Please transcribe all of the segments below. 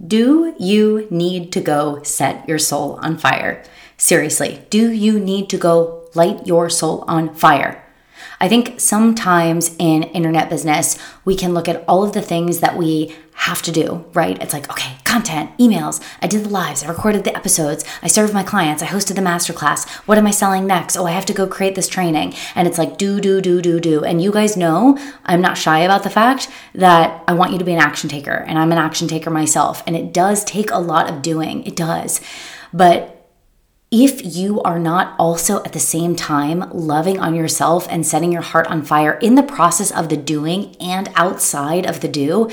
Do you need to go set your soul on fire? Seriously, do you need to go light your soul on fire? I think sometimes in internet business, we can look at all of the things that we have to do, right? It's like, okay, content, emails, I did the lives, I recorded the episodes, I served my clients, I hosted the masterclass. What am I selling next? Oh, I have to go create this training. And it's like, do, do, do, do, do. And you guys know I'm not shy about the fact that I want you to be an action taker, and I'm an action taker myself. And it does take a lot of doing, it does. But if you are not also at the same time loving on yourself and setting your heart on fire in the process of the doing and outside of the do,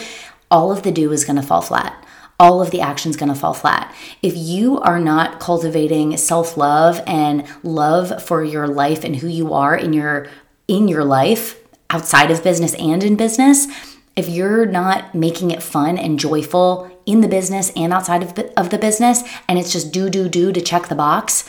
all of the do is going to fall flat. All of the action is going to fall flat. If you are not cultivating self-love and love for your life and who you are in your in your life outside of business and in business, if you're not making it fun and joyful in the business and outside of the, of the business, and it's just do, do, do to check the box,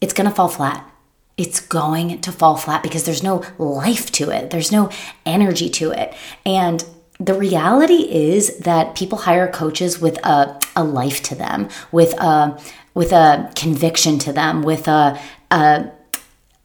it's gonna fall flat. It's going to fall flat because there's no life to it, there's no energy to it. And the reality is that people hire coaches with a, a life to them, with a with a conviction to them, with a, a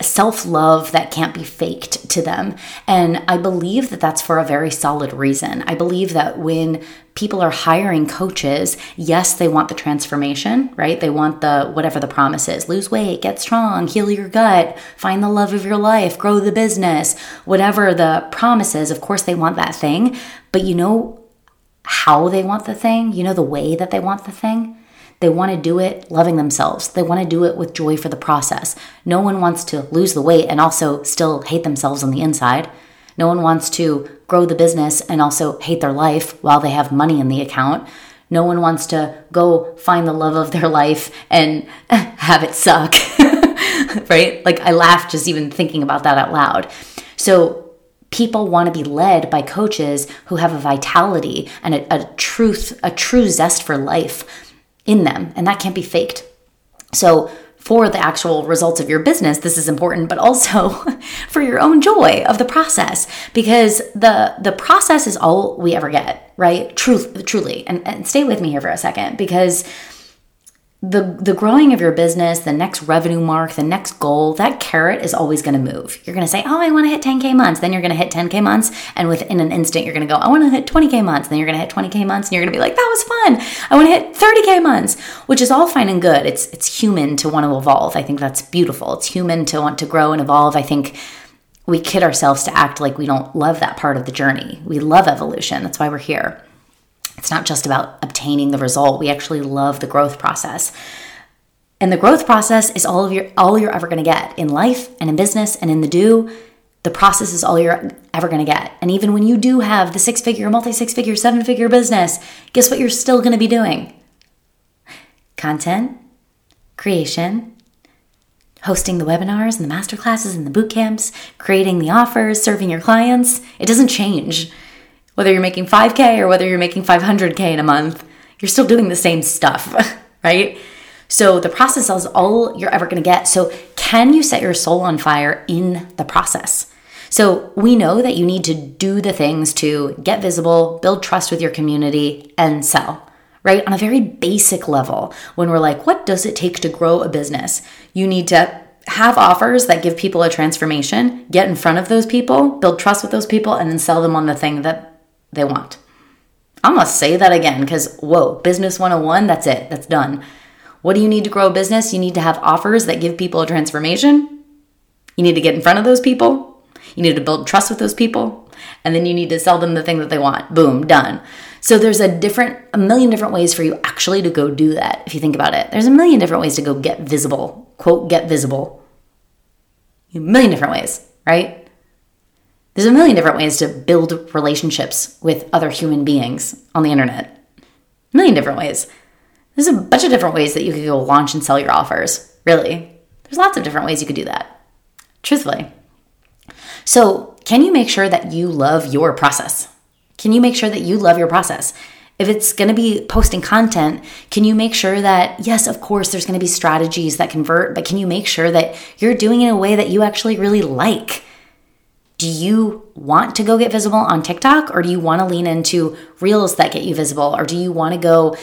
self love that can't be faked to them. And I believe that that's for a very solid reason. I believe that when people are hiring coaches, yes, they want the transformation, right? They want the whatever the promise is lose weight, get strong, heal your gut, find the love of your life, grow the business, whatever the promise is. Of course, they want that thing. But you know how they want the thing? You know the way that they want the thing? They want to do it loving themselves. They want to do it with joy for the process. No one wants to lose the weight and also still hate themselves on the inside. No one wants to grow the business and also hate their life while they have money in the account. No one wants to go find the love of their life and have it suck. right? Like I laugh just even thinking about that out loud. So people want to be led by coaches who have a vitality and a, a truth, a true zest for life in them, and that can't be faked. So, for the actual results of your business, this is important, but also for your own joy of the process, because the the process is all we ever get, right? Truth, truly, and, and stay with me here for a second, because the the growing of your business, the next revenue mark, the next goal, that carrot is always going to move. You're going to say, "Oh, I want to hit 10k months." Then you're going to hit 10k months, and within an instant you're going to go, "I want to hit 20k months." Then you're going to hit 20k months, and you're going to be like, "That was fun. I want to hit 30k months," which is all fine and good. It's it's human to want to evolve. I think that's beautiful. It's human to want to grow and evolve. I think we kid ourselves to act like we don't love that part of the journey. We love evolution. That's why we're here. It's not just about obtaining the result. We actually love the growth process. And the growth process is all of your all you're ever going to get in life and in business and in the do. The process is all you're ever going to get. And even when you do have the six figure, multi six figure, seven figure business, guess what you're still going to be doing? Content, creation, hosting the webinars and the masterclasses and the boot camps, creating the offers, serving your clients. It doesn't change. Whether you're making 5K or whether you're making 500K in a month, you're still doing the same stuff, right? So the process is all you're ever going to get. So, can you set your soul on fire in the process? So, we know that you need to do the things to get visible, build trust with your community, and sell, right? On a very basic level, when we're like, what does it take to grow a business? You need to have offers that give people a transformation, get in front of those people, build trust with those people, and then sell them on the thing that they want. I'm gonna say that again because, whoa, business 101, that's it, that's done. What do you need to grow a business? You need to have offers that give people a transformation. You need to get in front of those people. You need to build trust with those people. And then you need to sell them the thing that they want. Boom, done. So there's a different, a million different ways for you actually to go do that if you think about it. There's a million different ways to go get visible, quote, get visible. A million different ways, right? There's a million different ways to build relationships with other human beings on the internet. A million different ways. There's a bunch of different ways that you could go launch and sell your offers. Really. There's lots of different ways you could do that. Truthfully. So, can you make sure that you love your process? Can you make sure that you love your process? If it's going to be posting content, can you make sure that, yes, of course, there's going to be strategies that convert, but can you make sure that you're doing it in a way that you actually really like? Do you want to go get visible on TikTok or do you want to lean into reels that get you visible or do you want to go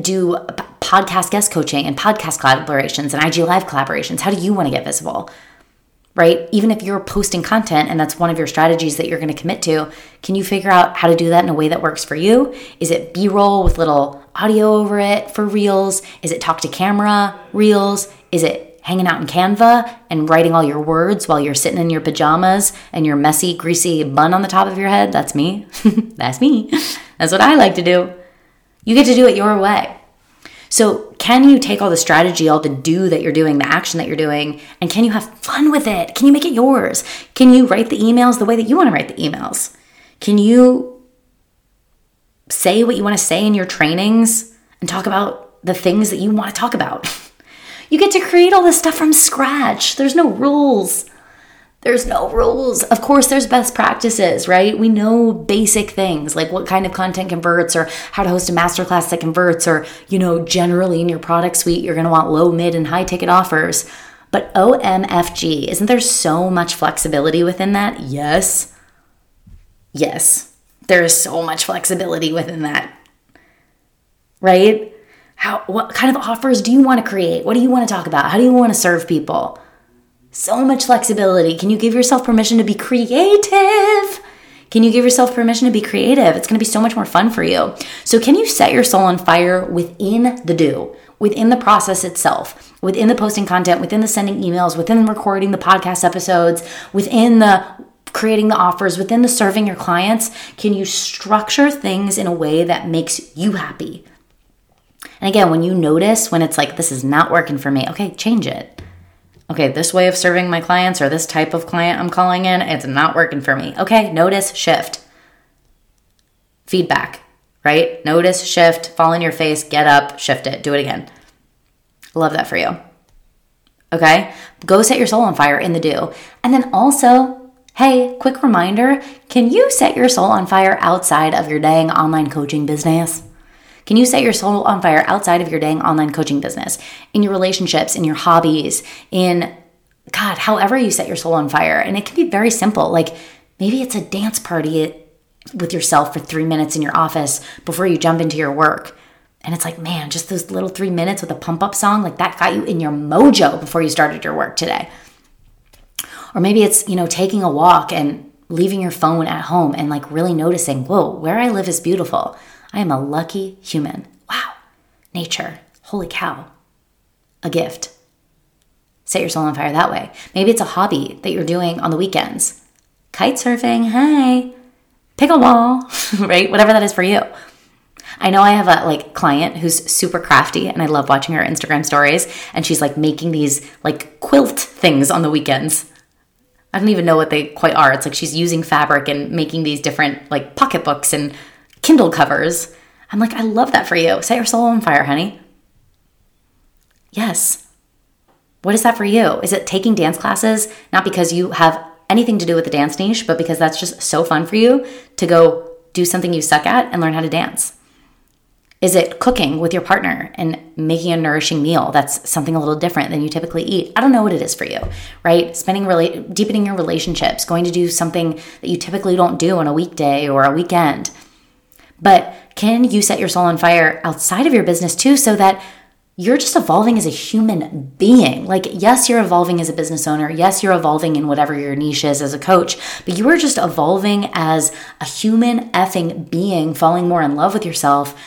do podcast guest coaching and podcast collaborations and IG live collaborations? How do you want to get visible? Right? Even if you're posting content and that's one of your strategies that you're going to commit to, can you figure out how to do that in a way that works for you? Is it B roll with little audio over it for reels? Is it talk to camera reels? Is it hanging out in Canva and writing all your words while you're sitting in your pajamas and your messy, greasy bun on the top of your head? That's me. That's me. That's what I like to do. You get to do it your way. So, can you take all the strategy, all the do that you're doing, the action that you're doing, and can you have fun with it? Can you make it yours? Can you write the emails the way that you want to write the emails? Can you say what you want to say in your trainings and talk about the things that you want to talk about? You get to create all this stuff from scratch. There's no rules. There's no rules. Of course, there's best practices, right? We know basic things like what kind of content converts or how to host a masterclass that converts, or, you know, generally in your product suite, you're going to want low, mid, and high ticket offers. But OMFG, isn't there so much flexibility within that? Yes. Yes. There is so much flexibility within that. Right? How what kind of offers do you want to create? What do you want to talk about? How do you want to serve people? So much flexibility. Can you give yourself permission to be creative? Can you give yourself permission to be creative? It's going to be so much more fun for you. So, can you set your soul on fire within the do, within the process itself, within the posting content, within the sending emails, within recording the podcast episodes, within the creating the offers, within the serving your clients? Can you structure things in a way that makes you happy? And again, when you notice when it's like, this is not working for me, okay, change it okay, this way of serving my clients or this type of client I'm calling in, it's not working for me. Okay, notice, shift. Feedback, right? Notice, shift, fall in your face, get up, shift it, do it again. Love that for you. Okay, go set your soul on fire in the do. And then also, hey, quick reminder can you set your soul on fire outside of your dang online coaching business? Can you set your soul on fire outside of your dang online coaching business, in your relationships, in your hobbies, in God, however you set your soul on fire? And it can be very simple. Like maybe it's a dance party with yourself for three minutes in your office before you jump into your work. And it's like, man, just those little three minutes with a pump up song, like that got you in your mojo before you started your work today. Or maybe it's, you know, taking a walk and leaving your phone at home and like really noticing, whoa, where I live is beautiful. I am a lucky human. Wow. Nature. Holy cow. A gift. Set your soul on fire that way. Maybe it's a hobby that you're doing on the weekends. Kite surfing, hey. Pickleball, right? Whatever that is for you. I know I have a like client who's super crafty and I love watching her Instagram stories and she's like making these like quilt things on the weekends. I don't even know what they quite are. It's like she's using fabric and making these different like pocketbooks and Kindle covers. I'm like, I love that for you. Set your soul on fire, honey. Yes. What is that for you? Is it taking dance classes, not because you have anything to do with the dance niche, but because that's just so fun for you to go do something you suck at and learn how to dance? Is it cooking with your partner and making a nourishing meal that's something a little different than you typically eat? I don't know what it is for you, right? Spending really deepening your relationships, going to do something that you typically don't do on a weekday or a weekend. But can you set your soul on fire outside of your business too so that you're just evolving as a human being. Like, yes, you're evolving as a business owner. Yes, you're evolving in whatever your niche is as a coach, but you are just evolving as a human effing being, falling more in love with yourself.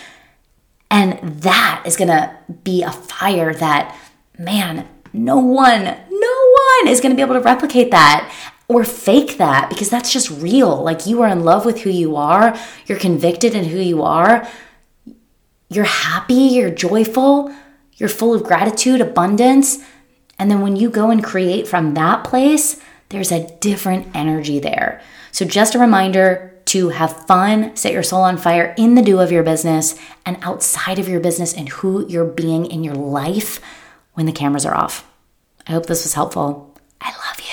And that is gonna be a fire that, man, no one, no one is gonna be able to replicate that or fake that because that's just real. Like you are in love with who you are, you're convicted in who you are, you're happy, you're joyful, you're full of gratitude, abundance. And then when you go and create from that place, there's a different energy there. So, just a reminder to have fun, set your soul on fire in the do of your business and outside of your business and who you're being in your life when the cameras are off. I hope this was helpful. I love you.